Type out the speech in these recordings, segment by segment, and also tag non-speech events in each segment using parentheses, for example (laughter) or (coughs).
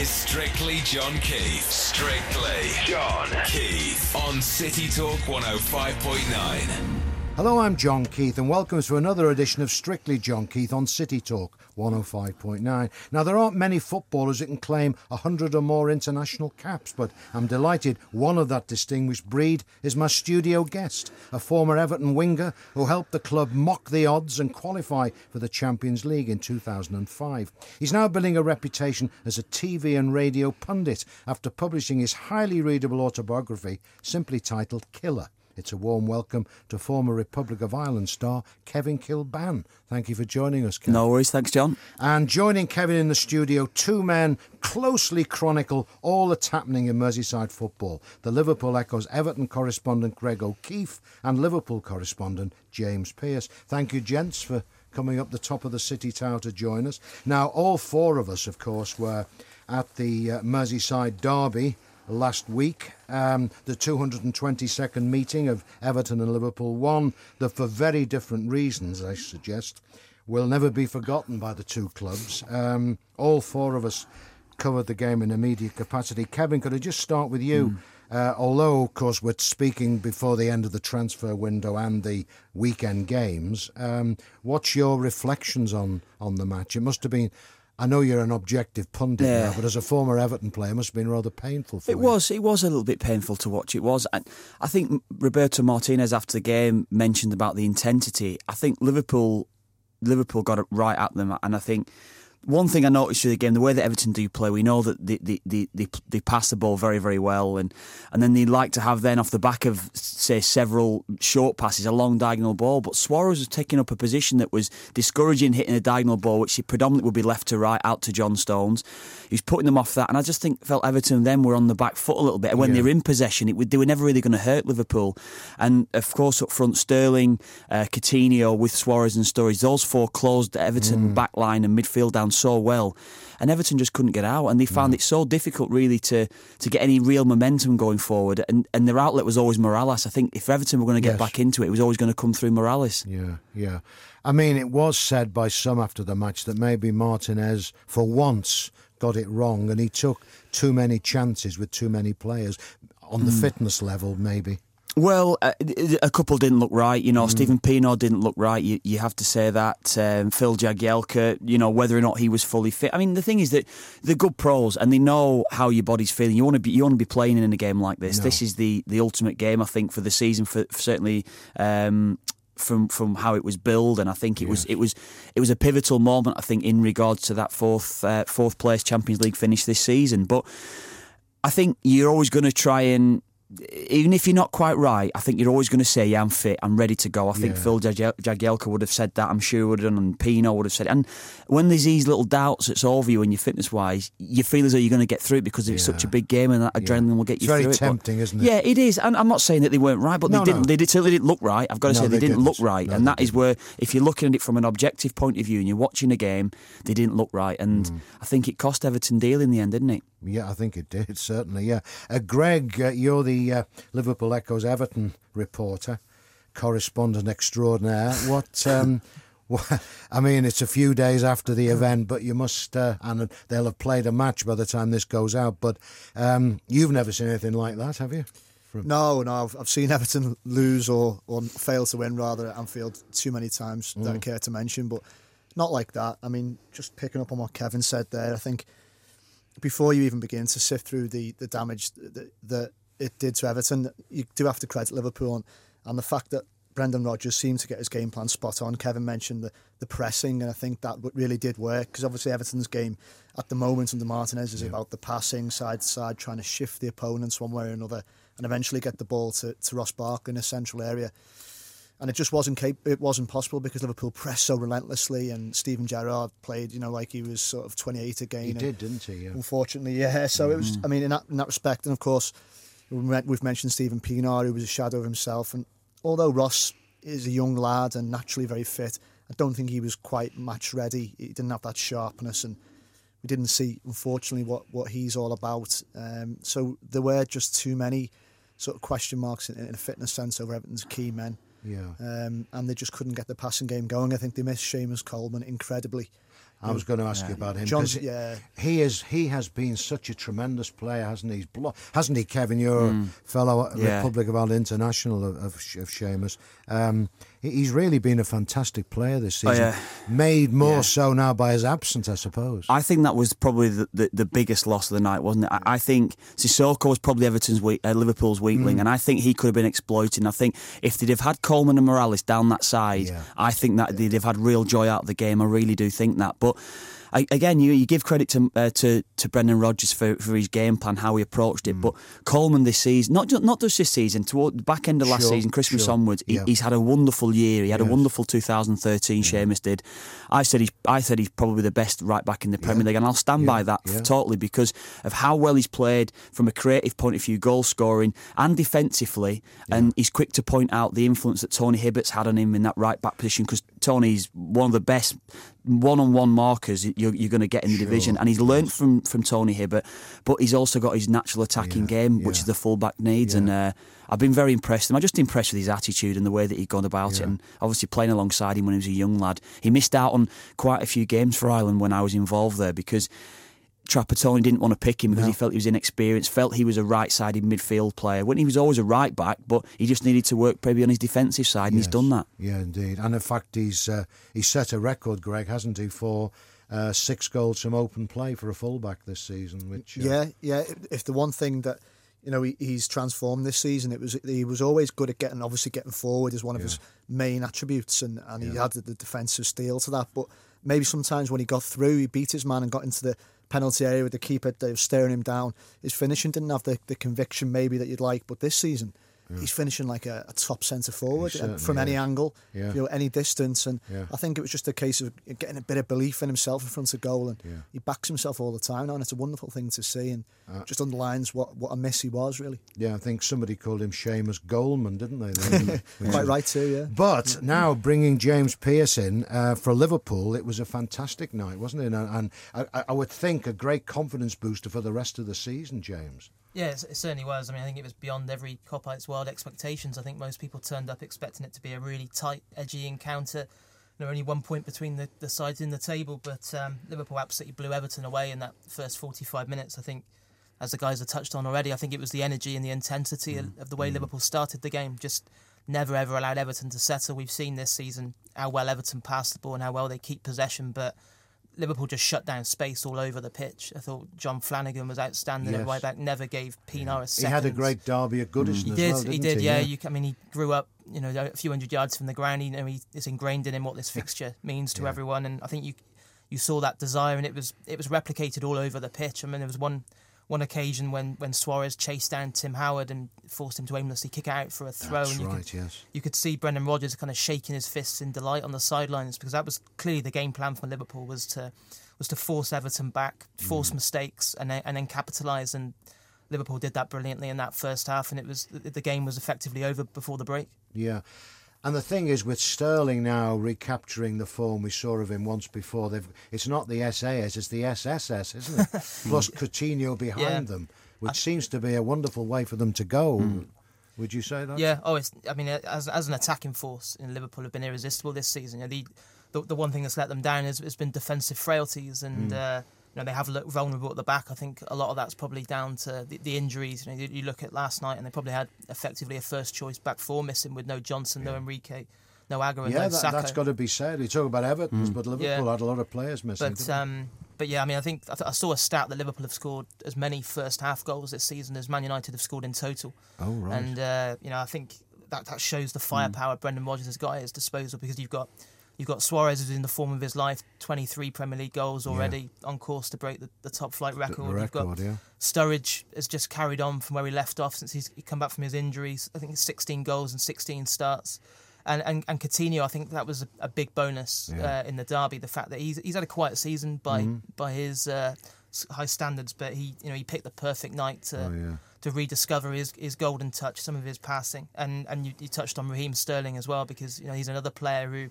is Strictly John Keith. Strictly John Keith on City Talk 105.9. Hello, I'm John Keith, and welcome to another edition of Strictly John Keith on City Talk 105.9. Now, there aren't many footballers that can claim 100 or more international caps, but I'm delighted one of that distinguished breed is my studio guest, a former Everton winger who helped the club mock the odds and qualify for the Champions League in 2005. He's now building a reputation as a TV and radio pundit after publishing his highly readable autobiography simply titled Killa. It's a warm welcome to former Republic of Ireland star Kevin Kilbane. Thank you for joining us, Kevin. No worries, thanks, John. And joining Kevin in the studio, two men closely chronicle all that's happening in Merseyside football. The Liverpool Echo's Everton correspondent Greg O'Keefe and Liverpool correspondent James Pearce. Thank you, gents, for coming up the top of the City Tower to join us. Now, all four of us, of course, were at the uh, Merseyside Derby last week. Um, the 222nd meeting of Everton and Liverpool won, that for very different reasons, I suggest, will never be forgotten by the two clubs. Um, all four of us covered the game in immediate capacity. Kevin, could I just start with you? Mm. Uh, although, of course, we're speaking before the end of the transfer window and the weekend games, um, what's your reflections on, on the match? It must have been I know you're an objective pundit yeah. now, but as a former Everton player, it must have been rather painful for it you. It was. It was a little bit painful to watch. It was. And I think Roberto Martinez after the game mentioned about the intensity. I think Liverpool, Liverpool got it right at them, and I think one thing I noticed through the game, the way that Everton do play, we know that they, they, they, they, they pass the ball very, very well. And, and then they like to have then off the back of, say, several short passes, a long diagonal ball. But Suarez was taking up a position that was discouraging hitting a diagonal ball, which he predominantly would be left to right, out to John Stones. He was putting them off that. And I just think felt Everton then were on the back foot a little bit. And when yeah. they were in possession, it, they were never really going to hurt Liverpool. And of course, up front, Sterling, uh, Coutinho with Suarez and Sturridge, those four closed the Everton mm. back line and midfield down so well. And Everton just couldn't get out, and they found mm. it so difficult, really, to to get any real momentum going forward. And and their outlet was always Mirallas. I think if Everton were going to get yes. back into it, it was always going to come through Mirallas. Yeah, yeah. I mean, it was said by some after the match that maybe Martinez, for once, got it wrong, and he took too many chances with too many players on the mm. fitness level, maybe. Well, uh, a couple didn't look right. You know, mm. Steven Pienaar didn't look right. You, you have to say that. Um, Phil Jagielka, you know, whether or not he was fully fit. I mean, the thing is that they're good pros and they know how your body's feeling. You want to be you want to be playing in a game like this. No. This is the the ultimate game, I think, for the season. For, for certainly. Um, from from how it was billed, and I think it was it was it was a pivotal moment. I think in regards to that fourth uh, fourth place Champions League finish this season. But I think you're always going to try and even if you're not quite right, I think you're always going to say, "Yeah, I'm fit. I'm ready to go." I think yeah. Phil Jagielka would have said that. I'm sure would have and Pienaar would have said. It. And when there's these little doubts that's over you and your fitness wise, you feel as though you're going to get through it because it's yeah. such a big game and that adrenaline yeah. will get you it's through it. Very tempting, but, isn't it? Yeah, it is. And I'm not saying that they weren't right, but no, they didn't. No. They certainly didn't look right. I've got to no, say they, they didn't, didn't, look right, and that didn't. is where if you're looking at it from an objective point of view and you're watching a game, they didn't look right, and mm. I think it cost Everton deal in the end, didn't it? Yeah, I think it did (laughs) certainly. Yeah, uh, Greg, uh, you're the uh, Liverpool Echo's Everton reporter, correspondent extraordinaire. What? (laughs) Um, I mean, it's a few days after the event, but you must, uh, and they'll have played a match by the time this goes out. But um, you've never seen anything like that, have you? From... No, no, I've, I've seen Everton (laughs) lose or, or fail to win rather at Anfield too many times mm. I care to mention, but not like that. I mean, just picking up on what Kevin said there, I think before you even begin to sift through the the damage that, that it did to Everton, you do have to credit Liverpool and, and the fact that Brendan Rodgers seemed to get his game plan spot on. Kevin mentioned the, the pressing, and I think that really did work because obviously Everton's game at the moment under Martinez is yeah. about the passing side to side, trying to shift the opponents one way or another, and eventually get the ball to, to Ross Barkley in a central area and it just wasn't cap- it wasn't possible because Liverpool pressed so relentlessly and Steven Gerrard played you know like he was sort of 28 again he did didn't he yeah. unfortunately yeah so mm-hmm. it was mm. I mean in that, in that respect and of course we've mentioned Steven Pienaar who was a shadow of himself and although Ross is a young lad and naturally very fit I don't think he was quite match ready he didn't have that sharpness and we didn't see unfortunately what what he's all about um, so there were just too many sort of question marks in, in a fitness sense over Everton's key men yeah. Um, and they just couldn't get the passing game going. I think they missed Seamus Coleman incredibly. I was going to ask you about him. John's- yeah. he is. He has been such a tremendous player, hasn't he? He's blo- hasn't he, Kevin? You're a fellow Yeah. Republic of Ireland international of, of, of Seamus. Um, he- he's really been a fantastic player this season. yeah. Made more Yeah. so now by his absence, I suppose. I think that was probably the, the, the biggest loss of the night, wasn't it? I, I think Cissokho was probably Everton's weak, uh, Liverpool's weak Mm. and I think he could have been exploited. I think if they'd have had Coleman and Mirallas down that side, Yeah. I think that they'd have had real joy out of the game. I really do think that. But I, again, you, you give credit to, uh, to to Brendan Rodgers for, for his game plan, how he approached Mm. it. But Coleman this season, not just, not just this season, toward the back end of last Sure, season, Christmas sure. onwards, he, Yeah. he's had a wonderful year. He had a wonderful 2013. Seamus did. I said he's I said he's probably the best right back in the Premier League, and I'll stand by that yeah. totally because of how well he's played from a creative point of view, goal scoring and defensively, and he's quick to point out the influence that Tony Hibbert's had on him in that right back position because Tony's one of the best one-on-one markers you're, you're going to get in the division, and he's learnt from from Tony Hibbert, but he's also got his natural attacking Yeah, game, which yeah. is the fullback needs, and uh, I've been very impressed. I'm just impressed with his attitude and the way that he'd gone about it, and obviously playing alongside him when he was a young lad. He missed out on quite a few games for Ireland when I was involved there because. Trapattoni didn't want to pick him because he felt he was inexperienced, felt he was a right sided midfield player when he was always a right back, but he just needed to work maybe on his defensive side, and he's done that. Yeah, indeed. And in fact, he's uh, he's set a record, Greg, hasn't he, for uh, six goals from open play for a fullback this season? Which uh, Yeah, yeah. If the one thing that you know he, he's transformed this season, it was he was always good at getting obviously getting forward is one of his main attributes, and, and he had the, the defensive steel to that. But maybe sometimes when he got through, he beat his man and got into the penalty area with the keeper. They were staring him down. His finishing didn't have the, the conviction maybe that you'd like, but this season. He's finishing like a, a top centre forward from any is. angle, Yeah. you know, any distance, and Yeah. I think it was just a case of getting a bit of belief in himself in front of goal, and Yeah. he backs himself all the time now, and it's a wonderful thing to see, and just underlines what, what a miss he was really. yeah, I think somebody called him Seamus Goldman, didn't they? Then? (laughs) Quite right too, yeah. But now bringing James Pearce in uh, for Liverpool, it was a fantastic night, wasn't it? And, and I, I would think a great confidence booster for the rest of the season, James. Yeah, it, certainly was. I mean, I think it was beyond every Kopite's wild expectations. I think most people turned up expecting it to be a really tight, edgy encounter. There were only one point between the, the sides in the table, but um, Liverpool absolutely blew Everton away in that first 45 minutes. I think, as the guys have touched on already, I think it was the energy and the intensity of, of the way Liverpool started the game. Just never ever allowed Everton to settle. We've seen this season how well Everton pass the ball and how well they keep possession, but Liverpool just shut down space all over the pitch. I thought John Flanagan was outstanding Yes. at right back. Never gave Pienaar a seat. He had a great derby at Goodison He as did. well, he did. he? Yeah. You, I mean, he grew up, you know, a few hundred yards from the ground. You know, he, it's ingrained in him what this (laughs) fixture means to Yeah. everyone, and I think you you saw that desire, and it was it was replicated all over the pitch. I mean, there was one one occasion when when Suarez chased down Tim Howard and forced him to aimlessly kick out for a throw, That's and you right, could yes. you could see Brendan Rodgers kind of shaking his fists in delight on the sidelines because that was clearly the game plan for Liverpool was to was to force Everton back, Mm. force mistakes, and then, and then capitalise. And Liverpool did that brilliantly in that first half, and it was the the game was effectively over before the break. Yeah. And the thing is, with Sterling now recapturing the form we saw of him once before, they've it's not the SAS, it's the SSS, isn't it? (laughs) Plus Coutinho behind Yeah. them, which seems to be a wonderful way for them to go. Would you say that? Yeah. Oh, it's. I mean, as as an attacking force, in Liverpool have been irresistible this season. You know, the, the the one thing that's let them down has, has been defensive frailties, and uh, you know they have looked vulnerable at the back. I think a lot of that's probably down to the, the injuries. You know, you, you look at last night, and they probably had effectively a first choice back four missing with no Johnson, no Enrique, no Agger, and Yeah, no that, Sakho. that's got to be said. You talk about Everton's, but Liverpool Yeah. had a lot of players missing. But um, but yeah, I mean, I think I, th- I saw a stat that Liverpool have scored as many first half goals this season as Man United have scored in total. oh right. And uh, you know, I think that that shows the firepower Brendan Rodgers has got at his disposal because you've got you've got Suarez who's in the form of his life, 23 Premier League goals already, on course to break the, the top flight The- record. You've got yeah. Sturridge has just carried on from where he left off since he's he come back from his injuries. I think it's 16 goals and 16 starts. And, and, and Coutinho, I think that was a, a big bonus Yeah. uh, in the derby. The fact that he's he's had a quiet season by Mm-hmm. by his uh, high standards, but he you know he picked the perfect night to Oh, yeah. to rediscover his, his golden touch, some of his passing, and and you, you touched on Raheem Sterling as well because you know he's another player who,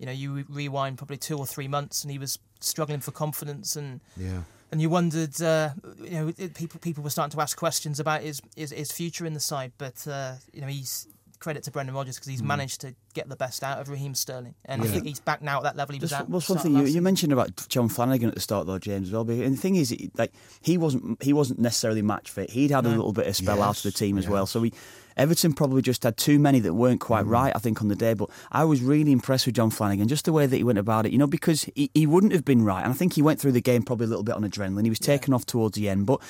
you know, you rewind probably two or three months and he was struggling for confidence and Yeah. and you wondered, uh, you know, people people were starting to ask questions about his, his his future in the side, but uh, you know he's credit to Brendan Rodgers because he's managed to get the best out of Raheem Sterling, and Yeah. he, he's back now at that level he was Just at. well, something you, you mentioned about John Flanagan at the start, though, James, as well. And the thing is, like he wasn't he wasn't necessarily match fit. He'd had a little bit of spell out of the team as yeah. well. So we, Everton probably just had too many that weren't quite Mm. right. I think on the day, but I was really impressed with John Flanagan, just the way that he went about it. You know, because he, he wouldn't have been right, and I think he went through the game probably a little bit on adrenaline. He was taken off towards the end, but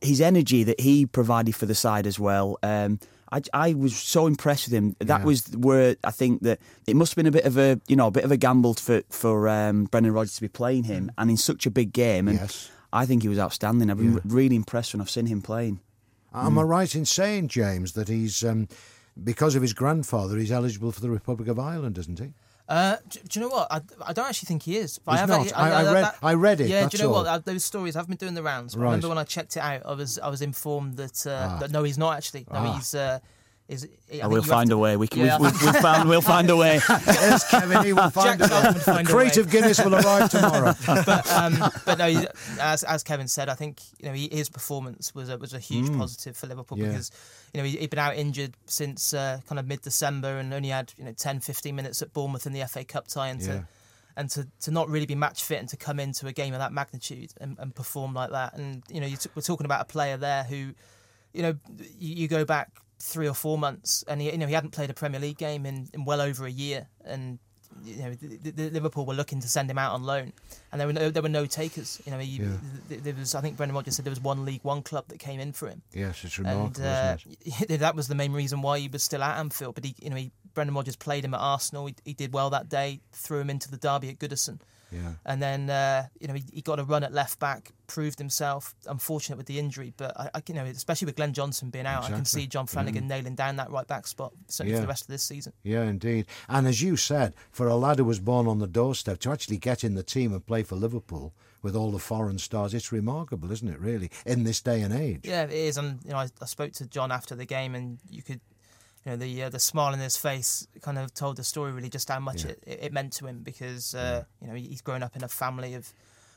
his energy that he provided for the side as well. Um, I, I was so impressed with him. That Yeah. was where I think that it must have been a bit of a you know a bit of a gamble for for um, Brendan Rodgers to be playing him, and in such a big game. And Yes. I think he was outstanding. I've been Yeah. really impressed when I've seen him playing. Am Mm. I right in saying, James, that he's um, because of his grandfather, he's eligible for the Republic of Ireland, isn't he? Uh, do, do you know what? I, I don't actually think he is. But He's I have not. I- I read- I read it, Yeah, do you know all. what? Uh, those stories have been doing the rounds. But I remember when I checked it out, I was I was informed that, uh, Ah. that no, he's not actually. No, Ah. he's. Uh, is, I think Oh, we'll find to- a way. We can, Yeah, I we've, we've, we've found. We'll find a way. (laughs) yes, Kevin, he will find Jack Charlton would a find a way. of Guinness will arrive tomorrow. (laughs) but um, but no, as as Kevin said, I think you know he, his performance was a, was a huge positive for Liverpool Mm. Yeah. because you know he, he'd been out injured since uh, kind of mid December and only had you know 10, 15 minutes at Bournemouth in the FA Cup tie and Yeah. to and to, to not really be match fit and to come into a game of that magnitude and, and perform like that and you know you t- we're talking about a player there who you know you, you go back three or four months and he, you know he hadn't played a Premier League game in, in well over a year and you know the, the, Liverpool were looking to send him out on loan and there were no there were no takers you know he, Yeah. th- there was I think Brendan Rodgers said there was one League One club that came in for him yes, it's and remarkable, uh, isn't it? (laughs) that was the main reason why he was still at Anfield but he you know he, Brendan Rodgers played him at Arsenal he, he did well that day threw him into the derby at Goodison Yeah. and then uh, you know he, he got a run at left back, proved himself. Unfortunate with the injury, but I, I you know especially with Glenn Johnson being out, I can see John Flanagan nailing down that right back spot certainly Yeah. for the rest of this season. Yeah, indeed. And as you said, for a lad who was born on the doorstep to actually get in the team and play for Liverpool with all the foreign stars, it's remarkable, isn't it? Really, in this day and age. Yeah, it is. And you know, I, I spoke to John after the game, and you could, you know, the uh, the smile on his face kind of told the story really just how much Yeah. it, it, meant to him because uh, you know he's grown up in a family of.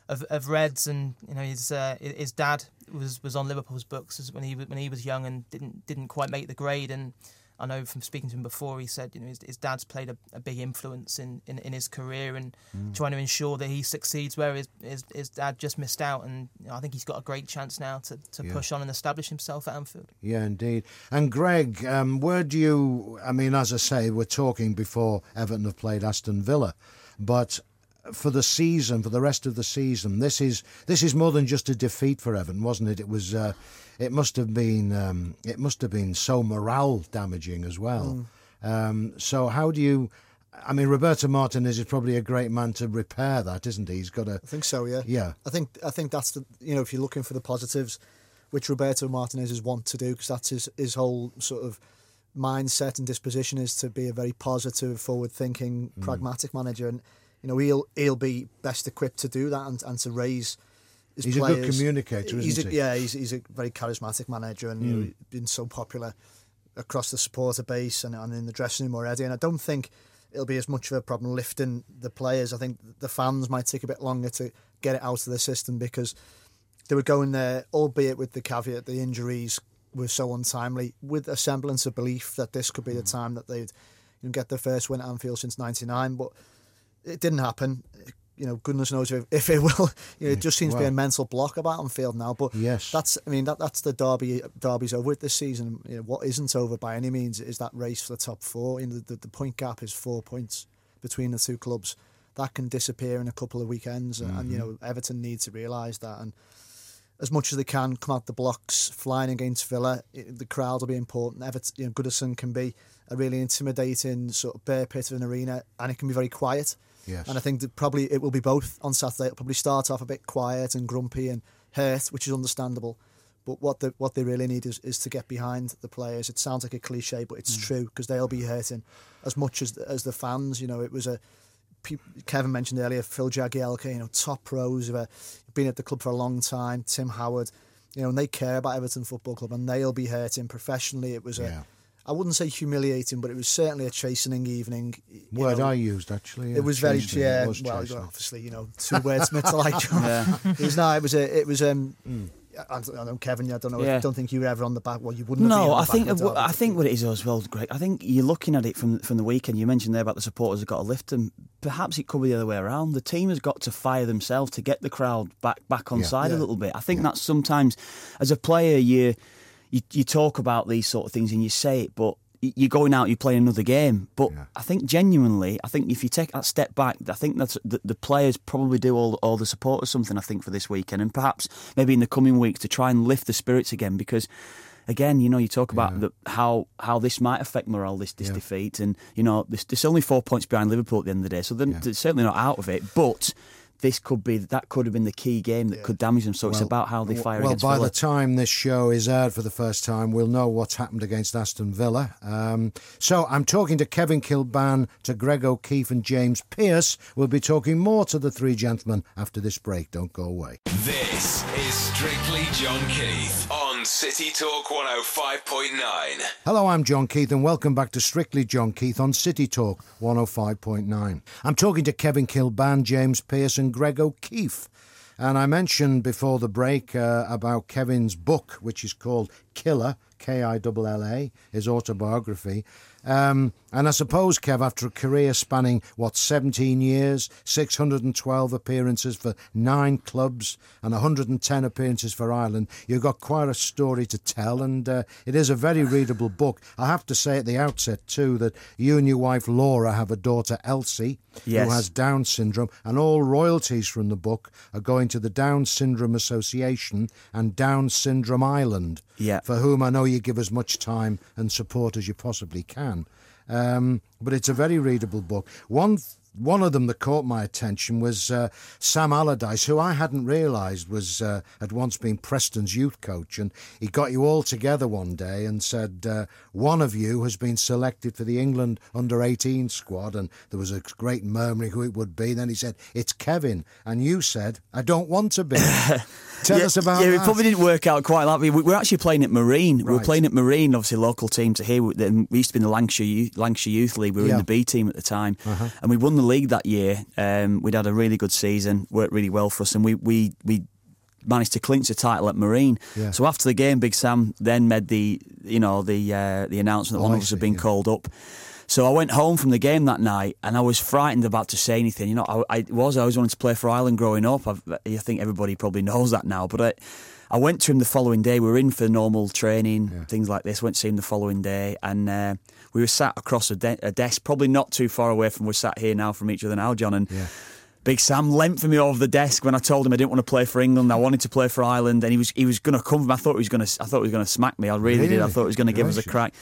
Of, of Reds and you know his uh, his dad was, was on Liverpool's books when he was when he was young and didn't didn't quite make the grade and I know from speaking to him before he said you know his, his dad's played a, a big influence in, in, in his career and trying to ensure that he succeeds where his, his, his dad just missed out and you know, I think he's got a great chance now to, to Yeah. push on and establish himself at Anfield. Yeah, indeed. And Greg, um, where do you? I mean, as I say, we're talking before Everton have played Aston Villa, but for the season, for the rest of the season, this is this is more than just a defeat for Everton, wasn't it? It was. Uh, it must have been. Um, it must have been so morale damaging as well. Um, so how do you? I mean, Roberto Martinez is probably a great man to repair that, isn't he? He's got a. I think so. Yeah. Yeah. I think I think that's the you know if you're looking for the positives, which Roberto Martinez is want to do because that's his his whole sort of mindset and disposition is to be a very positive, forward thinking, Mm. pragmatic manager, and you know he'll he'll be best equipped to do that and, and to raise. He's a good communicator, He's isn't a, he? Yeah, he's he's a very charismatic manager and you know, Mm. been so popular across the supporter base and, and in the dressing room already. And I don't think it'll be as much of a problem lifting the players. I think the fans might take a bit longer to get it out of the system because they were going there, albeit with the caveat the injuries were so untimely, with a semblance of belief that this could be the time that they'd you know, get their first win at Anfield since '99. But it didn't happen. You know, goodness knows if, if it will. (laughs) You know, it just seems to be a mental block about Anfield now. But Yes. that's I mean that that's the derby. Derby's over with this season. You know, what isn't over by any means is that race for the top four. You know, the, the point gap is four points between the two clubs. That can disappear in a couple of weekends, and you mm-hmm. know Everton need to realise that. And as much as they can come out the blocks, flying against Villa, the crowd will be important. Everton, you know, Goodison can be a really intimidating sort of bear pit of an arena, and it can be very quiet. Yes. And I think that probably it will be both on Saturday. It'll probably start off a bit quiet and grumpy and hurt, which is understandable. But what they what they really need is, is to get behind the players. It sounds like a cliche, but it's mm. true because they'll be hurting as much as as the fans. You know, it was a Kevin mentioned earlier Phil Jagielka. You know, top pros who have been at the club for a long time. Tim Howard. You know, and they care about Everton Football Club, and they'll be hurting professionally. It was a Yeah. I wouldn't say humiliating, but it was certainly a chastening evening. you Word know. I used actually. It was very chastening. yeah. It was well, chastening. obviously, you know, two words meant to like. (laughs) (laughs) Yeah. It was no. It was a. It was um. I don't know, Kevin. I don't know. Yeah. I don't think you were ever on the back. Well, you wouldn't. have been No, I think back of the what- I think what it is as well, Greg. I think you're looking at it from from the weekend. You mentioned there about the supporters have got to lift them. Perhaps it could be the other way around. The team has got to fire themselves to get the crowd back back on Yeah. side a little bit. I think that's sometimes, as a player, you, you you talk about these sort of things and you say it, but you're going out, you're playing another game. But Yeah. I think genuinely, I think if you take that step back, I think that's the, the players probably do all all the support or something. I think for this weekend and perhaps maybe in the coming weeks to try and lift the spirits again because again, you know, you talk about the, how how this might affect morale, this this Yeah. defeat, and you know, there's, there's only four points behind Liverpool at the end of the day, so they're, they're certainly not out of it. But this could be that could have been the key game that could damage them. So it's about how they fire well, against by Villa. the time this show is aired for the first time, we'll know what's happened against Aston Villa. Um, so I'm talking to Kevin Kilbane, to Greg O'Keefe, and James Pearce. We'll be talking more to the three gentlemen after this break. Don't go away. This is Strictly John Keith City Talk 105.9. Hello, I'm John Keith, and welcome back to Strictly John Keith on City Talk 105.9. I'm talking to Kevin Kilbane, James Pearce, and Greg O'Keefe. And I mentioned before the break uh, about Kevin's book, which is called Killa, K I L L A, his autobiography. Um, and I suppose, Kev, after a career spanning, what, 17 years, 612 appearances for nine clubs, and 110 appearances for Ireland, you've got quite a story to tell, and uh, it is a very readable (laughs) book. I have to say at the outset, too, that you and your wife Laura have a daughter, Elsie, Yes. who has Down syndrome, and all royalties from the book are going to the Down Syndrome Association and Down Syndrome Ireland, Yeah. for whom I know you give as much time and support as you possibly can. Um, but it's a very readable book. One one of them that caught my attention was uh, Sam Allardyce, who I hadn't realised was uh, had once been Preston's youth coach, and he got you all together one day and said uh, one of you has been selected for the England under 18 squad, and there was a great murmuring who it would be. Then he said it's Kevin, and you said I don't want to be. (laughs) Tell yeah, us about yeah, that. it probably didn't work out quite like we we were actually playing at Marine. We were playing at Marine, obviously local team to here. We used to be in the Lancashire Youth, Lancashire Youth League. We were Yeah. Uh-huh. in the B team at the time, and we won the league that year. Um, we'd had a really good season, worked really well for us, and we we we managed to clinch the title at Marine. Yeah. So after the game, Big Sam then made the you know the uh, the announcement that Oh, one of us had been yeah. called up. So I went home from the game that night, and I was frightened about to say anything. You know, I, I was I always wanted to play for Ireland growing up. I've, I think everybody probably knows that now. But I, I went to him the following day. We were in for normal training, things like this. Went to see him the following day, and uh, we were sat across a, de- a desk, probably not too far away from we're sat here now from each other now, John. And Yeah. Big Sam leant for me over the desk when I told him I didn't want to play for England. I wanted to play for Ireland, and he was he was going to come. I thought he was going to. I thought he was going to smack me. I really, did. I thought he was going to give us a crack.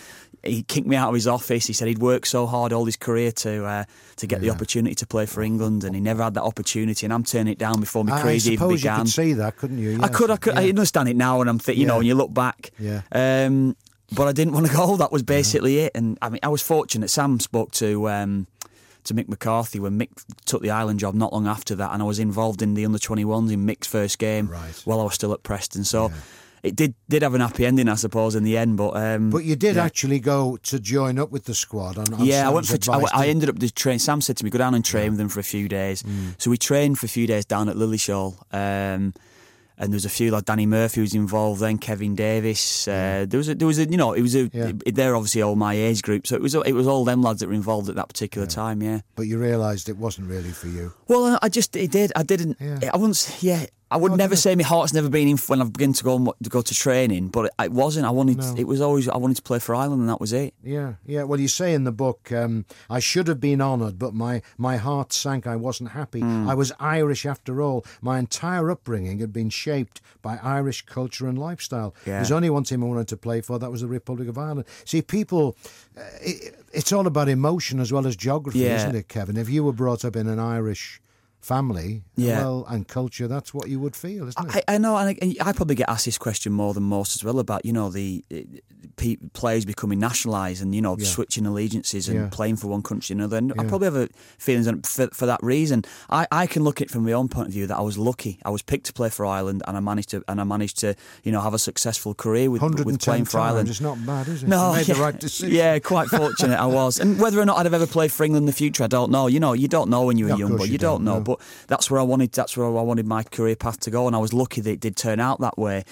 He kicked me out of his office. He said he'd worked so hard all his career to uh, to get the opportunity to play for England, and he never had that opportunity. And I'm turning it down before my I, I even suppose you began. could see that, couldn't you? I could, I could, I understand it now, and I'm thinking, you know, Yeah. when you look back. Yeah. Um, but I didn't want to go. That was basically it. And I mean, I was fortunate. Sam spoke to um, to Mick McCarthy when Mick took the Ireland job not long after that, and I was involved in the under 21s in Mick's first game Right. while I was still at Preston. So. It did did have an happy ending, I suppose, in the end. But um, But you did yeah. actually go to join up with the squad on, on yeah, I went for. I, advice, I ended up just train. Sam said to me, "Go down and train with them for a few days." Mm. So we trained for a few days down at Lilleshall, um, and there was a few like Danny Murphy was involved. Then Kevin Davies. Uh, there was a, there was a you know it was a Yeah. they're obviously all my age group, so it was it was all them lads that were involved at that particular time. Yeah. But you realised it wasn't really for you. Well, I just it did. I didn't. Yeah. I wouldn't. Yeah. I would I never say my heart's never been in when I've begun to go to go to training, but it, it wasn't. I wanted. No. It was always. I wanted to play for Ireland, and that was it. Yeah, yeah. Well, you say in the book, um, I should have been honoured, but my, my heart sank. I wasn't happy. Hmm. I was Irish after all. My entire upbringing had been shaped by Irish culture and lifestyle. Yeah. There's only one team I wanted to play for. That was the Republic of Ireland. See, people, uh, it, it's all about emotion as well as geography, Yeah. isn't it, Kevin? If you were brought up in an Irish family, Yeah. well, and culture, that's what you would feel, isn't it? I, I know, and I, I probably get asked this question more than most as well about you know the uh, pe- players becoming nationalised and you know Yeah. switching allegiances and Yeah. playing for one country and another. And I probably have a feelings for, for that reason. I, I can look at it from my own point of view that I was lucky. I was picked to play for Ireland and I managed to and I managed to you know have a successful career with, with 110 playing for times. Ireland. It's not bad, is it? No, you made yeah, the right decision. Yeah, quite fortunate I was. And whether or not I'd have ever played for England in the future, I don't know. You know, you don't know when you're Yeah, young, but you you don't, don't, know. no. But that's where I wanted. That's where I wanted my career path to go, and I was lucky that it did turn out that way.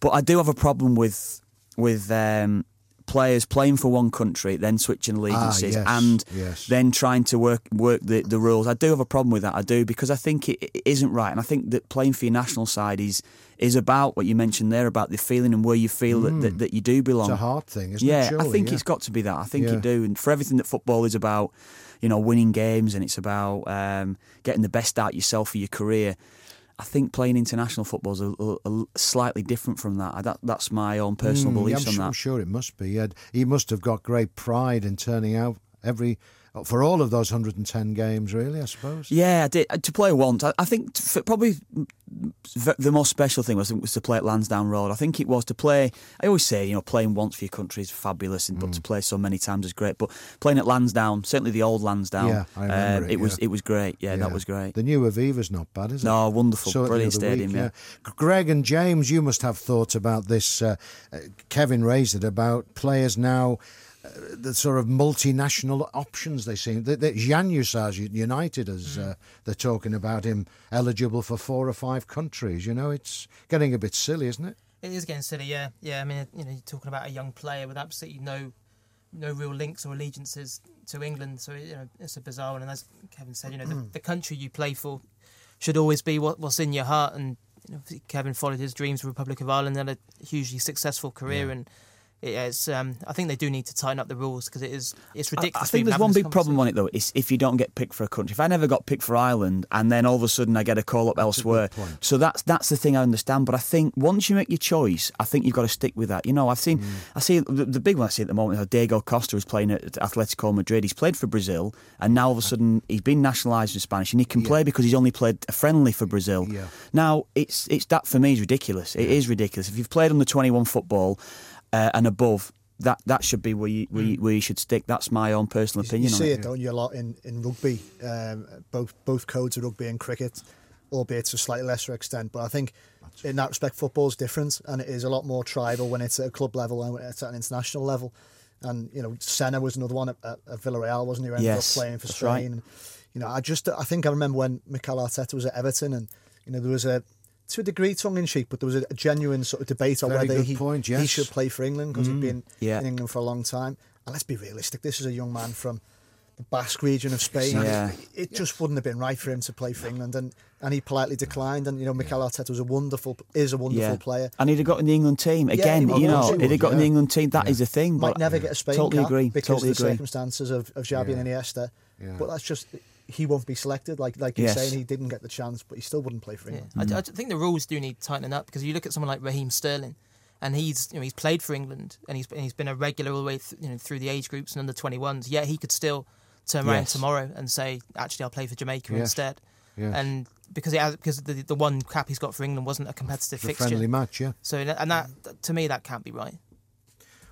But I do have a problem with with. Um, Players playing for one country, then switching allegiances, yes, and yes. then trying to work work the, the rules. I do have a problem with that. I do because I think it, it isn't right, and I think that playing for your national side is is about what you mentioned there about the feeling and where you feel that, that, that you do belong. Mm. It's a hard thing, isn't yeah, it? Surely, I think yeah. it's got to be that. I think Yeah. you do, and for everything that football is about, you know, winning games and it's about um, getting the best out yourself for your career. I think playing international football is a, a- a slightly different from that. I, that. That's my own personal Mm, yeah, beliefs I'm on sure, that. I'm sure it must be. He must have got great pride in turning out every for all of those 110 games. Really, I suppose. Yeah, I did Uh, to play once. I, I think t- probably the most special thing was, was to play at Lansdowne Road. I think it was to play. I always say, you know, playing once for your country is fabulous, and but Mm. to play so many times is great. But playing at Lansdowne, certainly the old Lansdowne, Yeah, I remember um, it, was yeah. it was great. Yeah, that was great. The new Aviva's not bad, is it? No, wonderful. It the Brilliant stadium, week, yeah. G- Greg and James, you must have thoughts about this. Uh, uh, Kevin raised it about players now. Uh, the sort of multinational options they seem. The Januzaj United, as Mm. uh, they're talking about him eligible for four or five countries. You know, it's getting a bit silly, isn't it? It is getting silly, yeah, yeah. I mean, you know, you're talking about a young player with absolutely no, no real links or allegiances to England. So you know, it's a bizarre one. And as Kevin said, you know, the, the country you play for should always be what, what's in your heart. And you know, Kevin followed his dreams, of Republic of Ireland, and had a hugely successful career. And it, it's, um, I think they do need to tighten up the rules because it is, it's ridiculous. I to think there's one big problem on it though. Is if you don't get picked for a country. If I never got picked for Ireland, and then all of a sudden I get a call up elsewhere, so that's that's the thing I understand. But I think once you make your choice, I think you've got to stick with that. You know, I've Mm. seen, I see the, the big one I see at the moment. is Diego Costa is playing at Atletico Madrid. He's played for Brazil, and now all of a sudden he's been nationalised in Spanish, and he can play because he's only played a friendly for Brazil. Yeah. Now it's it's that for me is ridiculous. It is ridiculous. If you've played on the 21 football uh, and above. That, that should be where you, where, you, where you should stick. That's my own personal You, opinion. you on see it. it, don't you, a lot in, in rugby, um, both both codes of rugby and cricket, albeit to a slightly lesser extent. But I think in that respect, football's different, and it is a lot more tribal when it's at a club level and when it's at an international level. And you know, Senna was another one at, at, at Villarreal, wasn't he? Who ended Yes, up playing for that's Spain. right. And, you know, I just I think I remember when Mikel Arteta was at Everton, and you know there was a to a degree tongue in cheek, but there was a, genuine sort of debate on whether he point, yes. Mm. should play for England because he'd been Yeah. in England for a long time. And let's be realistic, this is a young man from the Basque region of Spain. Yeah. It just wouldn't have been right for him to play for England, and, and he politely declined. And you know, Mikel Arteta was a wonderful, is a wonderful player. And he'd have got in the England team again. he you know, he he'd have got in the. England team. That is the thing. Might but never get a Spain Totally cap agree. because Totally of the agree. circumstances of, of Xabi and Iniesta. Yeah. But that's just he won't be selected. Like like you're Yes. saying, he didn't get the chance, but he still wouldn't play for Yeah, England. I, I think the rules do need tightening up because you look at someone like Raheem Sterling, and he's you know he's played for England and he's and he's been a regular all the way th- you know through the age groups and under twenty ones. Yet he could still turn around tomorrow and say, actually, I'll play for Jamaica Yes. instead. Yes. And because he has, because the the one cap he's got for England wasn't a competitive The fixture. friendly match, yeah. So and that to me that can't be right.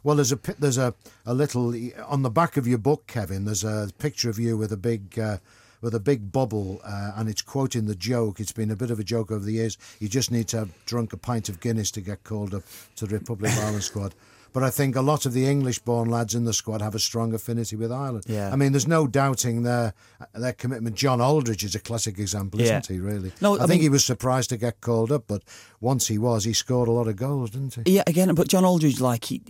Well, there's a there's a, a little on the back of your book, Kevin. There's a picture of you with a big uh, with a big bubble, uh, and it's quoting the joke. It's been a bit of a joke over the years. You just need to have drunk a pint of Guinness to get called up to the Republic of Ireland (laughs) squad. But I think a lot of the English-born lads in the squad have a strong affinity with Ireland. Yeah. I mean, there's no doubting their their commitment. John Aldridge is a classic example, Yeah. isn't he? Really? No, I, I think mean- he was surprised to get called up, but once he was, he scored a lot of goals, didn't he? Yeah, again, but John Aldridge, like he.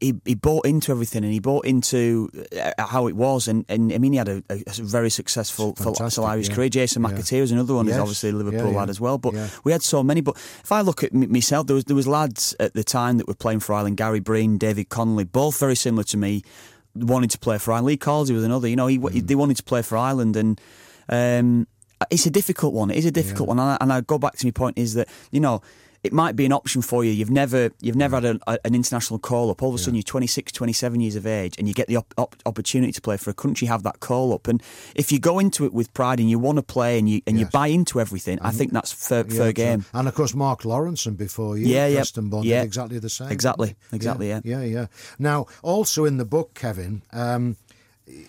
He, he bought into everything and he bought into uh, how it was and, and I mean he had a, a very successful Fantastic, Irish yeah. career. Jason Yeah. McAteer is another one. He's Yes. obviously a Liverpool Yeah, yeah. lad as well. But Yeah. we had so many. But if I look at m- myself, there was there was lads at the time that were playing for Ireland. Gary Breen, David Connolly, both very similar to me, wanted to play for Ireland. Lee Carsley was another. You know, he, Mm. they wanted to play for Ireland and. Um, it's a difficult one. It is a difficult one, and I, and I go back to my point is that you know it might be an option for you. You've never you've never had an, a, an international call up. All of a sudden, you're 26, 27 years of age, and you get the op- op- opportunity to play for a country. Have that call up, and if you go into it with pride and you want to play and you and you buy into everything, I think that's fair, Yeah, fair game. And of course, Mark Lawrenson and before you, Yeah, yeah, Preston Bond, yeah. did exactly the same. Exactly, exactly, yeah. yeah, yeah. Now, also in the book, Kevin, um,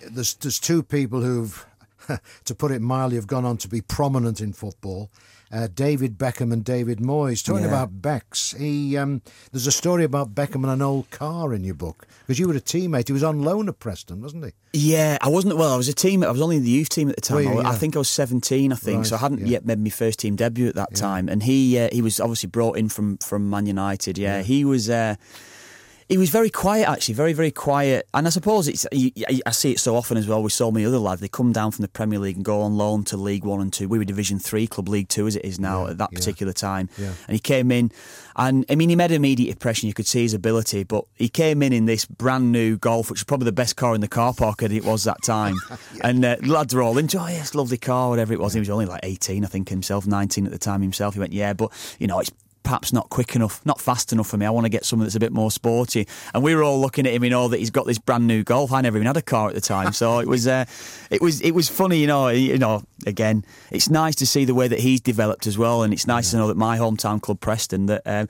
there's there's two people who've, (laughs) to put it mildly, have gone on to be prominent in football. Uh, David Beckham and David Moyes. Talking Yeah. about Becks, he um, there's a story about Beckham and an old car in your book because you were a teammate. He was on loan at Preston, wasn't he? Yeah, I wasn't. Well, I was a team. I was only in the youth team at the time. Were you? I, I think I was seventeen. I think Right, so. I hadn't yeah. yet made my first team debut at that time. And he uh, he was obviously brought in from from Man United. Yeah, he was. Uh, he was very quiet, actually, very, very quiet. And I suppose it's I see it so often as well with so many other lads. They come down from the Premier League and go on loan to League One and Two. We were Division Three club, League Two as it is now Yeah, at that yeah. particular time. Yeah. And he came in, and I mean, he made immediate impression. You could see his ability, but he came in in this brand new Golf, which was probably the best car in the car park as it was that time. (laughs) And uh, lads were all into, oh yes, lovely car, whatever it was. He was only like eighteen, I think himself, nineteen at the time himself. He went, yeah, but you know, it's perhaps not quick enough, not fast enough for me. I want to get something that's a bit more sporty. And we were all looking at him, you know, that he's got this brand new Golf. I never even had a car at the time, so it was, uh, it was, it was funny, you know. You know, again, it's nice to see the way that he's developed as well, and it's nice to know that my hometown club, Preston, that um,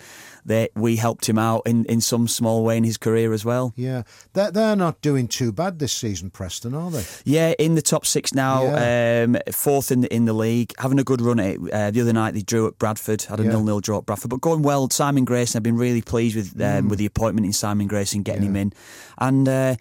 that we helped him out in, in some small way in his career as well. Yeah, they're, they're not doing too bad this season, Preston, are they? Yeah, in the top six now, Yeah. um, fourth in the in the league, having a good run at it. Uh, the other night they drew at Bradford, had a Yeah. nil nil draw at Bradford, but going well. Simon Grayson, I've been really pleased with um, Mm. with the appointment in Simon Grayson, getting him in, and uh,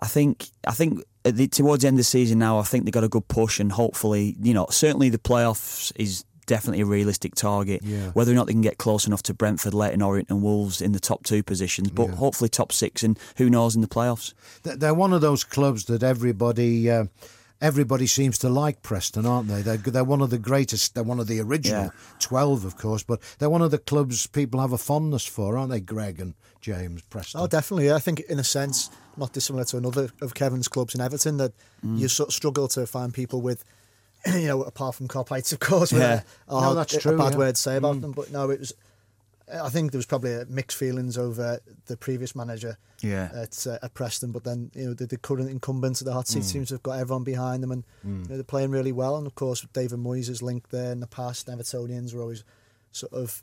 I think I think. The, towards the end of the season now, I think they got a good push, and hopefully, you know, certainly the playoffs is definitely a realistic target. Yeah. Whether or not they can get close enough to Brentford, Leyton Orient, and Wolves in the top two positions, but Yeah. hopefully top six, and who knows in the playoffs. They're- They're one of those clubs that everybody. Uh, Everybody seems to like Preston, aren't they? They're, they're one of the greatest. They're one of the original Yeah. 12, of course, but they're one of the clubs people have a fondness for, aren't they, Greg and James Preston? Oh, definitely. I think, in a sense, not dissimilar to another of Kevin's clubs in Everton, that Mm. you sort of struggle to find people with, (clears throat) you know, apart from Kopites, of course, with Yeah. a, a, No, that's a true, bad yeah. word to say about Mm. them. But no, it was. I think there was probably uh, mixed feelings over the previous manager Yeah. at, uh, at Preston, but then you know the, the current incumbent at the hot seat Mm. seems to have got everyone behind them, and you know, they're playing really well. And of course, with David Moyes is linked there in the past. and Evertonians were always sort of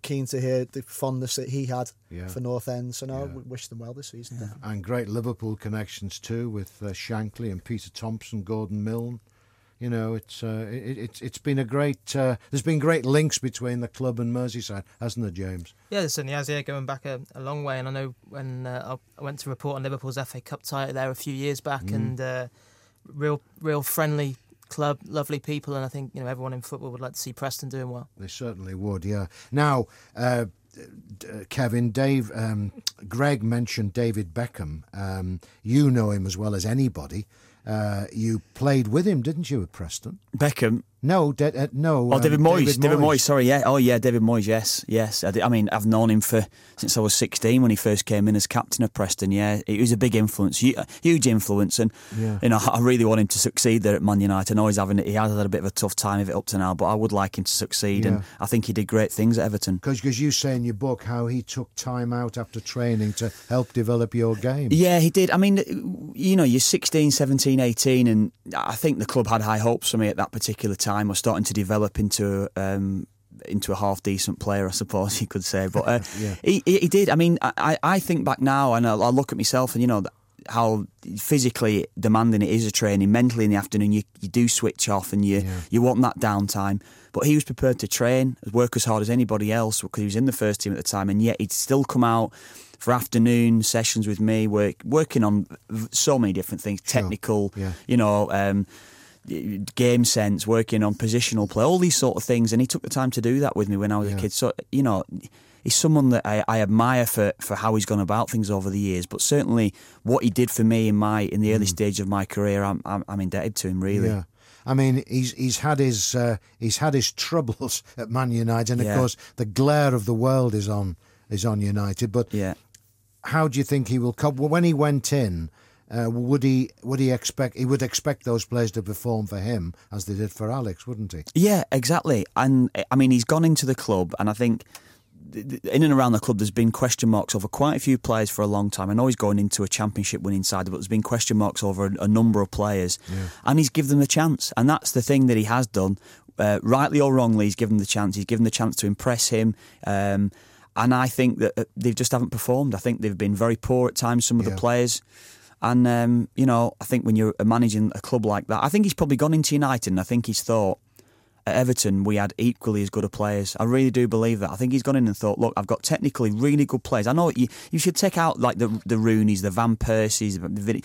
keen to hear the fondness that he had Yeah. for North End. So no, Yeah. we wish them well this season. definitely. and great Liverpool connections too with uh, Shankly and Peter Thompson, Gordon Milne. You know, it's uh, it, it's it's been a great. Uh, there's been great links between the club and Merseyside, hasn't there, James? Yeah, certainly has. Yeah, going back a, a long way. And I know when uh, I went to report on Liverpool's FA Cup title there a few years back, Mm. and uh, real, real friendly club, lovely people, and I think you know everyone in football would like to see Preston doing well. They certainly would. Yeah. Now, uh, uh, Kevin, Dave, um, Greg mentioned David Beckham. Um, you know him as well as anybody. Uh, you played with him, didn't you, at Preston? Beckham, No, de- uh, no. Oh, um, David Moyes. David, Moyes. Sorry, yeah. Oh, yeah. David Moyes. Yes, yes. I, did- I mean, I've known him for since I was sixteen when he first came in as captain of Preston. Yeah, he was a big influence, huge influence, and Yeah. you know, I really want him to succeed there at Man United. I know he's having he has had a bit of a tough time of it up to now, but I would like him to succeed, Yeah. and I think he did great things at Everton. Because you say in your book how he took time out after training to help develop your game. Yeah, he did. I mean, you know, you're 16, 17, 18, and I think the club had high hopes for me at that particular time. I was starting to develop into um, into a half decent player, I suppose (laughs) you could say. But uh, (laughs) Yeah. he, he did. I mean, I, I think back now, and I, I look at myself, and you know how physically demanding it is a training. Mentally in the afternoon, you, you do switch off, and you Yeah. you want that downtime. But he was prepared to train, work as hard as anybody else because he was in the first team at the time, and yet he'd still come out for afternoon sessions with me, work, working on so many different things, Sure. technical, Yeah. you know, um, game sense, working on positional play, all these sort of things. And he took the time to do that with me when I was Yeah. a kid. So, you know, he's someone that I, I admire for, for how he's gone about things over the years. But certainly what he did for me in my in the early stage of my career, I'm, I'm, I'm indebted to him, really. Mm. Yeah. I mean, he's he's had his uh, he's had his (laughs) troubles at Man United, and of Yeah. course the glare of the world is on is on United. But Yeah. how do you think he will come? Well, when he went in, uh, would he would he expect he would expect those players to perform for him as they did for Alex, wouldn't he? Yeah, exactly. And I mean, he's gone into the club, and I think in and around the club, there's been question marks over quite a few players for a long time. I know he's going into a championship winning side, but there's been question marks over a, number of players, yeah. and he's given them the chance, and that's the thing that he has done, uh, rightly or wrongly. He's given the chance. He's given the chance to impress him. Um, and I think that uh, they just haven't performed. I think they've been very poor at times. Some of yeah. the players. And um, you know, I think when you're managing a club like that, I think he's probably gone into United, and I think he's thought, at Everton, we had equally as good of players. I really do believe that. I think he's gone in and thought, look, I've got technically really good players. I know you, you should take out like the the Rooneys, the Van Persies, the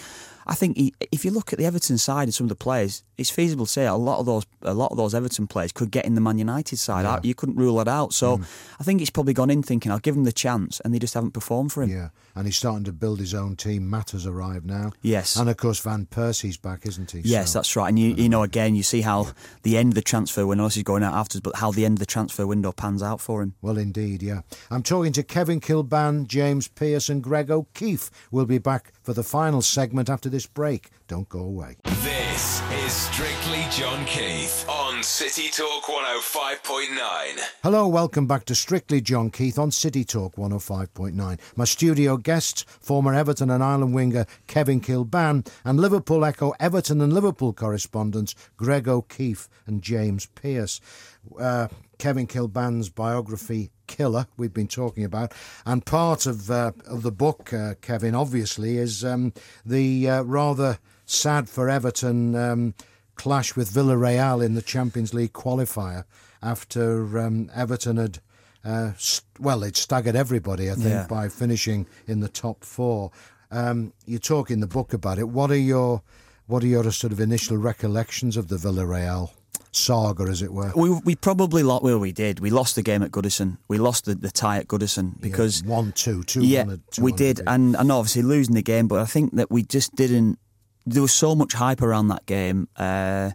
I think he, if you look at the Everton side and some of the players, it's feasible to say a lot of those a lot of those Everton players could get in the Man United side. Yeah. You couldn't rule that out. So mm. I think he's probably gone in thinking I'll give him the chance, and they just haven't performed for him. Yeah, and he's starting to build his own team. Mata has arrived now. Yes, and of course Van Persie's back, isn't he? Yes, so, that's right. And you you know again you see how the end of the transfer window is going out afterwards, but how the end of the transfer window pans out for him. Well, indeed, yeah. I'm talking to Kevin Kilbane, James Pearce, and Greg O'Keefe. We'll be back for the final segment after this break. Don't go away. This is Strictly John Keith on City Talk 105.9. Hello, welcome back to Strictly John Keith on City Talk 105.9. My studio guests, former Everton and Ireland winger Kevin Kilbane, and Liverpool Echo Everton and Liverpool correspondents Greg O'Keefe and James Pearce. Uh, Kevin Kilbane's biography Killa we've been talking about, and part of uh, of the book, uh, Kevin, obviously, is um, the uh, rather sad for Everton um, clash with Villarreal in the Champions League qualifier after um, Everton had. Uh, st- well, it staggered everybody, I think, yeah. by finishing in the top four. Um, you talk in the book about it. What are your what are your sort of initial recollections of the Villarreal saga, as it were. We, we probably lost. Well, we did. We lost the game at Goodison. We lost the, the tie at Goodison because yeah, one two two. Yeah, we did, and and obviously losing the game. But I think that we just didn't. There was so much hype around that game. Uh,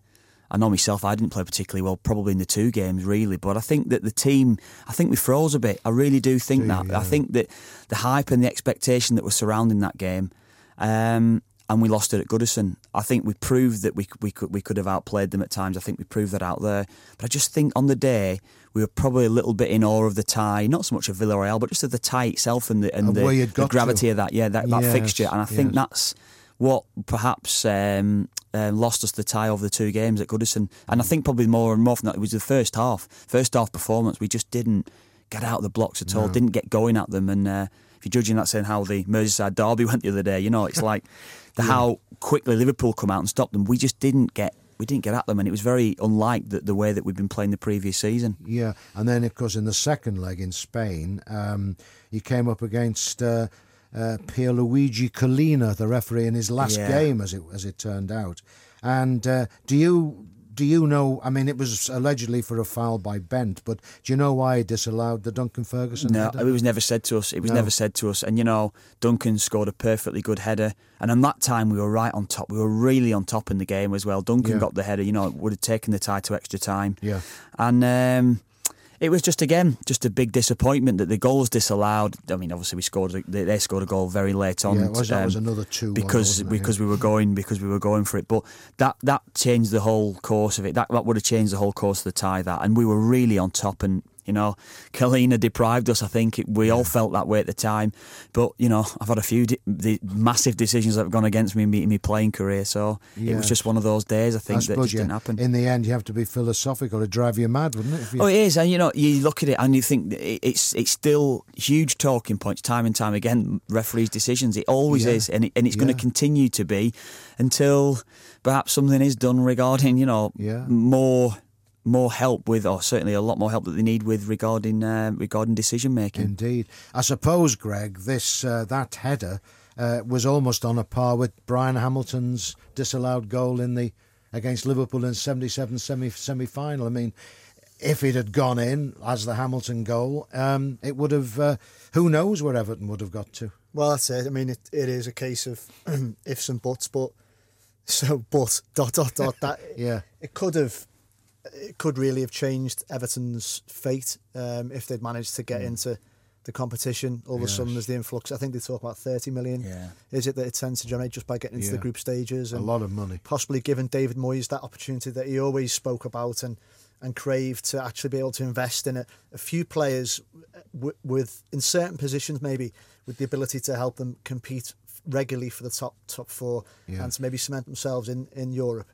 I know myself, I didn't play particularly well, probably in the two games, really. But I think that the team, I think we froze a bit. I really do think do, that. Yeah. I think that the hype and the expectation that was surrounding that game, um, and we lost it at Goodison. I think we proved that we we could we could have outplayed them at times. I think we proved that out there. But I just think on the day we were probably a little bit in awe of the tie, not so much of Villarreal, but just of the tie itself and the and, and the, the, gravity to. of that. Yeah, that, that yes, fixture. And I think that's what perhaps um, uh, lost us the tie over the two games at Goodison. And I think probably more and more from that it was the first half. First half performance, we just didn't get out of the blocks at no. all. Didn't get going at them and. Uh, if you're judging that saying how the Merseyside derby (laughs) went the other day, you know, it's like the, yeah. how quickly Liverpool come out and stop them. We just didn't get we didn't get at them, and it was very unlike the, the way that we've been playing the previous season. Yeah, and then of course in the second leg in Spain, um, he came up against. Uh, uh, Pierluigi Collina, the referee in his last yeah. game, as it as it turned out. And uh, do you do you know? I mean, it was allegedly for a foul by Bent, but do you know why he disallowed the Duncan Ferguson? No, header? it was never said to us. It was no. never said to us. And you know, Duncan scored a perfectly good header, and on that time we were right on top. We were really on top in the game as well. Duncan yeah. got the header. You know, would have taken the tie to extra time. Yeah, and. Um, it was just again just a big disappointment that the goal was disallowed. I mean, obviously we scored they, they scored a goal very late on. Yeah, was, um, that was another two because because yeah. we were going because we were going for it. But that that changed the whole course of it. That that would have changed the whole course of the tie. That and we were really on top and you know, Collina deprived us. I think we all felt that way at the time. But you know, I've had a few the massive decisions that have gone against me in my playing career. So yeah. it was just one of those days. I think I that just didn't happen. In the end, you have to be philosophical. to drive you mad, wouldn't it? Oh, it is. And you know, you look at it and you think it's it's still huge talking points time and time again. Referees' decisions. It always yeah. is, and it, and it's going to continue to be until perhaps something is done regarding you know more more help with, or certainly a lot more help that they need with regarding uh, regarding decision making. Indeed, I suppose, Greg, this uh, that header uh, was almost on a par with Bryan Hamilton's disallowed goal in the against Liverpool in '77 semi semi final. I mean, if it had gone in as the Hamilton goal, um, it would have. Uh, who knows where Everton would have got to? Well, that's it. I mean, it, it is a case of (clears throat) ifs and buts, but (laughs) so but dot dot dot that. (laughs) yeah, it could have it could really have changed Everton's fate um, if they'd managed to get mm. into the competition. All of yes. a sudden, there's the influx. I think they talk about 30 million. Yeah. Is it that it tends to generate just by getting into yeah. the group stages? And a lot of money. Possibly giving David Moyes that opportunity that he always spoke about and and crave to actually be able to invest in a, a few players w- with in certain positions maybe with the ability to help them compete regularly for the top top four Yeah. and to maybe cement themselves in, in Europe.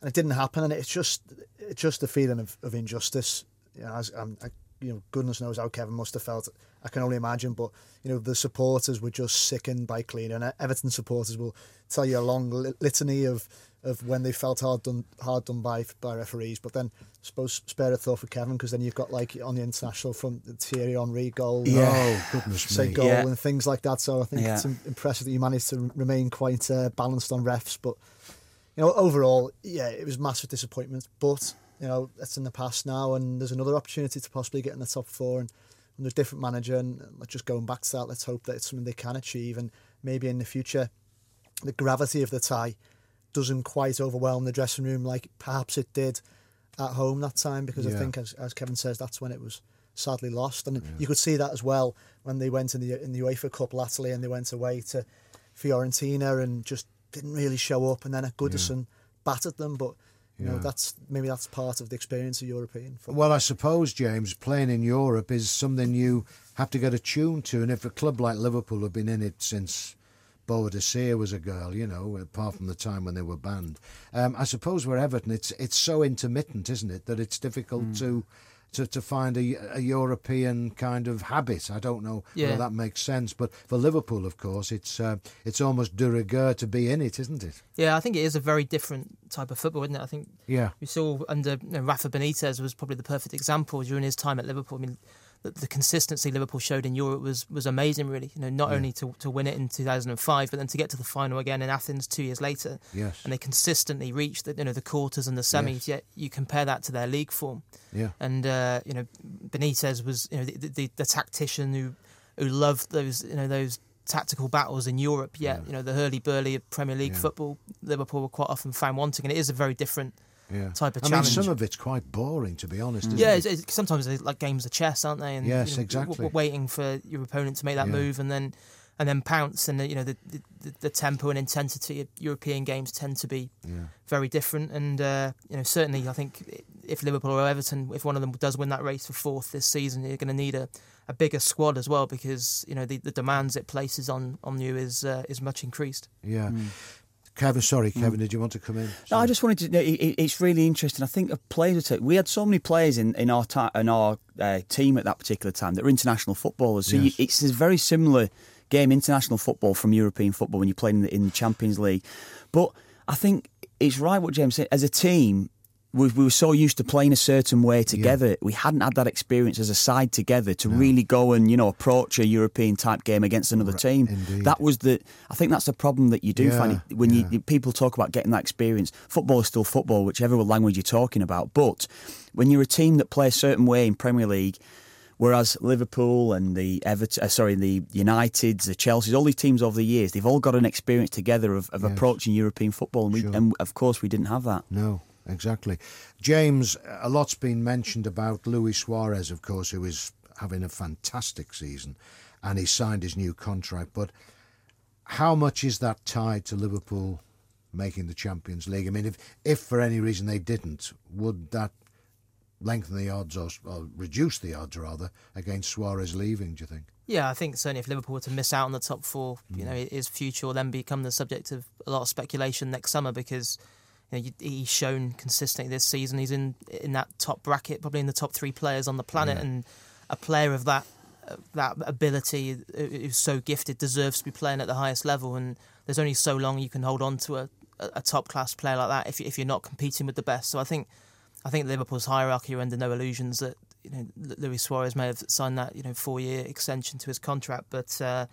And it didn't happen, and it's just it's just a feeling of, of injustice. You know, as, um, I, you know, goodness knows how Kevin must have felt. I can only imagine, but you know, the supporters were just sickened by clean, and Everton supporters will tell you a long litany of of when they felt hard done hard done by by referees. But then, I suppose spare a thought for Kevin because then you've got like on the international front the Thierry Henry goal, Oh, goodness say me. goal Yeah. and things like that. So I think Yeah. it's impressive that you managed to remain quite uh, balanced on refs. But you know, overall, yeah, it was massive disappointment. But you know, that's in the past now, and there's another opportunity to possibly get in the top four and under a different manager. And let's just going back to that. Let's hope that it's something they can achieve, and maybe in the future, the gravity of the tie doesn't quite overwhelm the dressing room like perhaps it did at home that time. Because I think, as, as Kevin says, that's when it was sadly lost, and you could see that as well when they went in the in the UEFA Cup latterly, and they went away to Fiorentina and just didn't really show up, and then at Goodison battered them, but. You know that's maybe that's part of the experience of European football. Well, I suppose, James, playing in Europe is something you have to get attuned to. And if a club like Liverpool have been in it since Boadicea was a girl, you know, apart from the time when they were banned, um, I suppose we're Everton. It's it's so intermittent, isn't it, that it's difficult Hmm. to. To, to find a, a European kind of habit, I don't know Yeah. whether that makes sense, but for Liverpool, of course, it's uh, it's almost de rigueur to be in it, isn't it? Yeah, I think it is a very different type of football, isn't it? I think Yeah, we saw under you know, Rafa Benitez was probably the perfect example during his time at Liverpool. I mean, the, the consistency Liverpool showed in Europe was was amazing. Really, you know, not only to to win it in 2005, but then to get to the final again in Athens two years later. yes, And they consistently reached the you know the quarters and the semis. Yes. Yet you compare that to their league form, yeah, and uh, you know Benitez was you know the, the, the tactician who who loved those you know those tactical battles in Europe. Yet you know the hurly burly of Premier League Yeah. football, Liverpool were quite often found wanting, and it is a very different yeah. type of I challenge. mean, some of it's quite boring, to be honest. Isn't Yeah, it? it's, it's, sometimes they're like games of chess, aren't they? And, Yes, you know, exactly. w- w- waiting for your opponent to make that Yeah. move, and then and then pounce, and the, you know the, the the tempo and intensity of European games tend to be yeah. very different. And uh, you know, certainly, I think if Liverpool or Everton, if one of them does win that race for fourth this season, you're going to need a, a bigger squad as well because you know the, the demands it places on on you is uh, is much increased. Yeah. Kevin, sorry, Kevin, did you want to come in? Hmm. No, I just wanted to. know, it- it- It's really interesting. I think of players. We had so many players in in our ti in our uh, team at that particular time that were international footballers. So you, it's a very similar game, international football from European football when you play in the, in the Champions League. But I think it's right what James said. As a team, we, we were so used to playing a certain way together. We hadn't had that experience as a side together to really go and you know approach a European type game against another team. indeed. That was the. I think that's the problem that you do Yeah, find when yeah. you people talk about getting that experience. Football is still football, whichever language you're talking about. But when you're a team that play a certain way in Premier League, whereas Liverpool and the Everton, uh, sorry, the Uniteds, the Chelseas, all these teams over the years, they've all got an experience together of, of Yes. approaching European football, and, we, Sure. and of course we didn't have that. No, exactly. James, a lot's been mentioned about Luis Suarez, of course, who is having a fantastic season and he signed his new contract. But how much is that tied to Liverpool making the Champions League? I mean, if, if for any reason they didn't, would that lengthen the odds or, or reduce the odds, rather, against Suarez leaving, do you think? Yeah, I think certainly if Liverpool were to miss out on the top four, you Mm. know, his future will then become the subject of a lot of speculation next summer because you know, he's shown consistently this season he's in in that top bracket, probably in the top three players on the planet, Yeah. and a player of that that ability who's so gifted deserves to be playing at the highest level. And there's only so long you can hold on to a, a, top class player like that if if you're not competing with the best. So I think I think Liverpool's hierarchy are under no illusions that you know Luis Suarez may have signed that you know four year extension to his contract, but uh,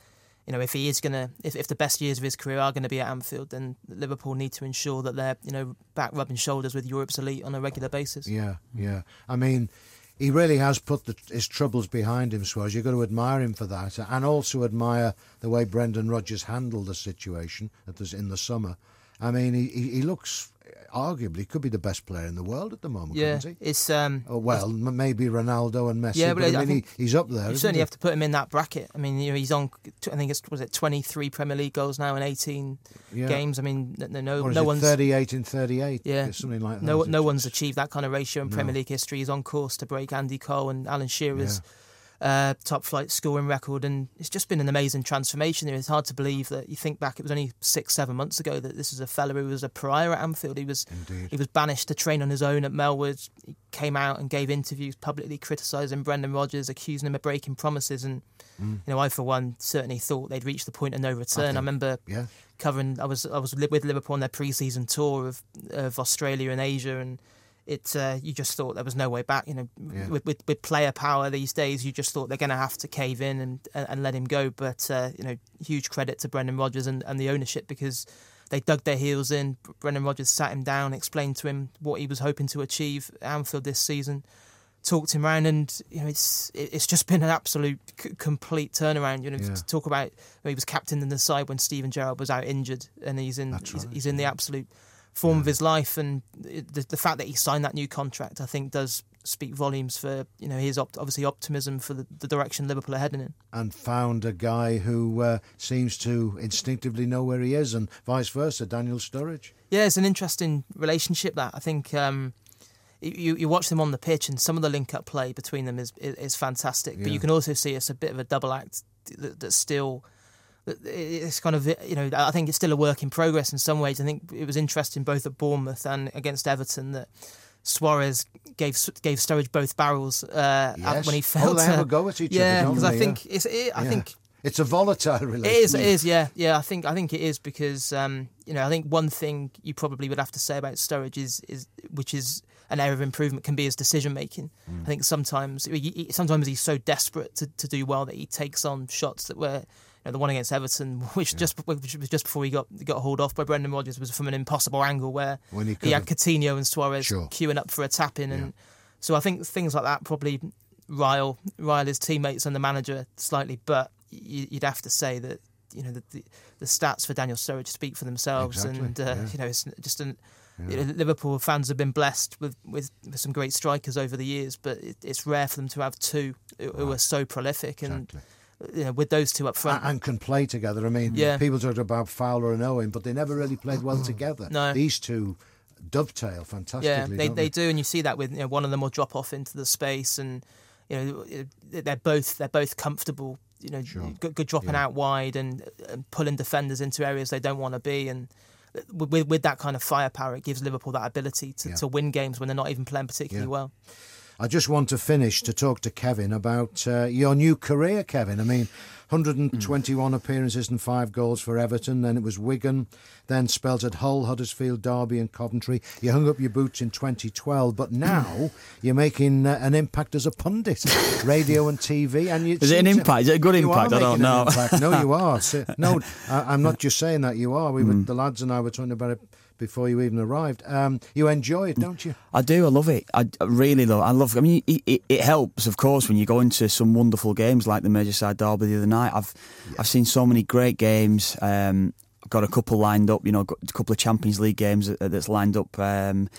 you know if he is gonna if, if the best years of his career are going to be at Anfield, then Liverpool need to ensure that they're you know back rubbing shoulders with Europe's elite on a regular basis. Yeah, yeah. I mean, he really has put the, his troubles behind him, Suarez. You've got to admire him for that, and also admire the way Brendan Rodgers handled the situation at this, in the summer. I mean, he he looks arguably could be the best player in the world at the moment, Yeah, couldn't he? it's um, Oh, well, m- maybe Ronaldo and Messi. Yeah, but, but I I mean, he, he's up there. you certainly he? have to put him in that bracket. I mean, you know, he's on. I think it's was it twenty three Premier League goals now in eighteen Yeah. games. I mean, no, no, no one's 38 in 38? Yeah. something like that. no no one's achieved that kind of ratio in No. Premier League history. He's on course to break Andy Cole and Alan Shearer's uh, top flight scoring record, and it's just been an amazing transformation. It's hard to believe that you think back. It was only six, seven months ago that this is a fella who was a pariah at Anfield. He was Indeed. he was banished to train on his own at Melwood. He came out and gave interviews publicly criticising Brendan Rodgers, accusing him of breaking promises. And you know, I for one certainly thought they'd reached the point of no return. I, think- remember Yeah. covering. I was I was with Liverpool on their pre-season tour of of Australia and Asia, and it uh, you just thought there was no way back. You know, Yeah. with, with with player power these days, you just thought they're going to have to cave in and and, let him go. But uh, you know, huge credit to Brendan Rodgers and, and the ownership because. They dug their heels in. Brendan Rodgers sat him down, explained to him what he was hoping to achieve at Anfield this season, talked him around, and you know it's it's just been an absolute c- complete turnaround. You know, Yeah. to talk about he was captain in the side when Steven Gerrard was out injured, and he's in he's, right, he's in the absolute form of his life, and the the fact that he signed that new contract, I think, does speak volumes for you know his opt- obviously optimism for the, the direction Liverpool are heading in. And found a guy who uh, seems to instinctively know where he is, and vice versa, Daniel Sturridge. Yeah, it's an interesting relationship that I think. Um, you, you watch them on the pitch, and some of the link-up play between them is is, is fantastic. But you can also see it's a bit of a double act that, that's still. It's kind of you know I think it's still a work in progress in some ways. I think it was interesting both at Bournemouth and against Everton that Suarez gave gave Sturridge both barrels uh, Yes. when he Oh, they to, have a go at each other, yeah, don't because I they? think it's it, I Yeah. think It's a volatile it relationship. is. It is. Yeah. Yeah. I think. I think it is because um, you know. I think one thing you probably would have to say about Sturridge is is which is an area of improvement can be his decision making. Mm. I think sometimes sometimes he's so desperate to, to do well that he takes on shots that were. Know, the one against Everton, (laughs) which just which was just before he got got hauled off by Brendan Rodgers, was from an impossible angle where When he he had Coutinho and Suarez Sure. queuing up for a tap in, and so I think things like that probably rile rile his teammates and the manager slightly. But you, you'd have to say that you know the, the, the stats for Daniel Sturridge speak for themselves, Exactly, and uh, yeah. you know it's just an. you know, Liverpool fans have been blessed with, with, with some great strikers over the years, but it, it's rare for them to have two who, who are so prolific. And Exactly. You know, with those two up front, A- and can play together. I mean, Yeah. people talked about Fowler and Owen, but they never really played well mm. together. No. These two dovetail fantastically. Yeah, they, don't they do, and you see that with you know, one of them will drop off into the space, and you know they're both they're both comfortable. You know, good, good dropping Yeah. out wide and, and pulling defenders into areas they don't want to be, and uh, with, with that kind of firepower, it gives Liverpool that ability to, Yeah. to win games when they're not even playing particularly Yeah. well. I just want to finish to talk to Kevin about uh, your new career, Kevin. I mean, 121 appearances and five goals for Everton. Then it was Wigan. Then spells at Hull, Huddersfield, Derby, and Coventry. You hung up your boots in 2012, but now (clears throat) you're making uh, an impact as a pundit, (laughs) radio and TV. And you Is it an impact? Is it a good impact? I don't know. No, you (laughs) are. No, I, I'm not just saying that. You are. We were, Mm. the lads and I were talking about it before you even arrived. Um, you enjoy it, don't you? I do. I love it. I I really love. I love. I mean, it, it, it helps, of course, when you go into some wonderful games like the Merseyside Derby the other night. I've I've seen so many great games. Um, got a couple lined up. You know, a couple of Champions League games that's lined up um,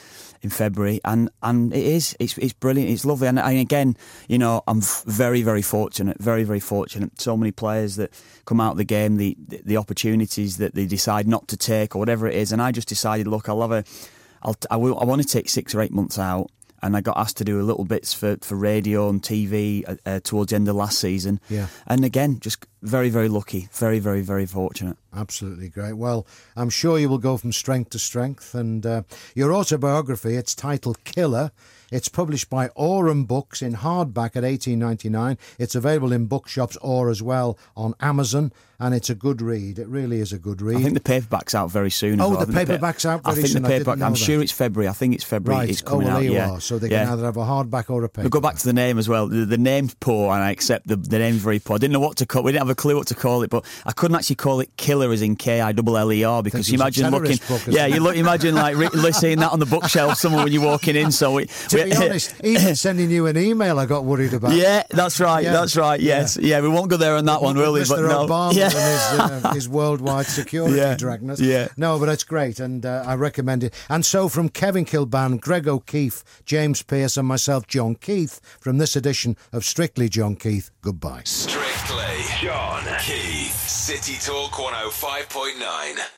in February, and and it is. It's it's brilliant. It's lovely. And, and again, you know, I'm very very fortunate. Very very fortunate. So many players that come out of the game, the the, opportunities that they decide not to take or whatever it is, and I just decided, look, I'll have a I'll, I, will, I want to take six or eight months out. And I got asked to do a little bits for, for radio and TV uh, uh, towards the end of last season. Yeah. And again, just very, very lucky. Very, very, very fortunate. Absolutely great. Well, I'm sure you will go from strength to strength. And uh, your autobiography, it's titled Killa. It's published by Aurum Books in hardback at 18.99. It's available in bookshops or as well on Amazon, and it's a good read. It really is a good read. I think the paperback's out very soon. Oh, well. the pa- paperback's out I very think soon. The paperback. I'm that. sure it's February. I think it's February. right. It's coming oh, well, out. yeah. are. So they yeah. can either have a hardback or a paperback. We'll go back to the name as well. The, the name's poor, and I accept the, the name's very poor. I didn't know what to call. We didn't have a clue what to call it, but I couldn't actually call it Killer as in K I double L E R because you it was a imagine looking. book yeah, you look. Imagine like seeing that on the bookshelf, somewhere when you're walking in. So we, (laughs) to be honest, even (coughs) sending you an email, I got worried about. Yeah, that's right. Yeah. That's right. Yes. Yeah. we won't go there on that one, will we? But no. Obama yeah. And his, uh, (laughs) his worldwide security Yeah. dragness. Yeah. No, but it's great, and uh, I recommend it. And so, from Kevin Kilbane, Greg O'Keefe, James Pearce, and myself, John Keith, from this edition of Strictly John Keith, goodbye. Strictly John Keith. City Talk 105.9.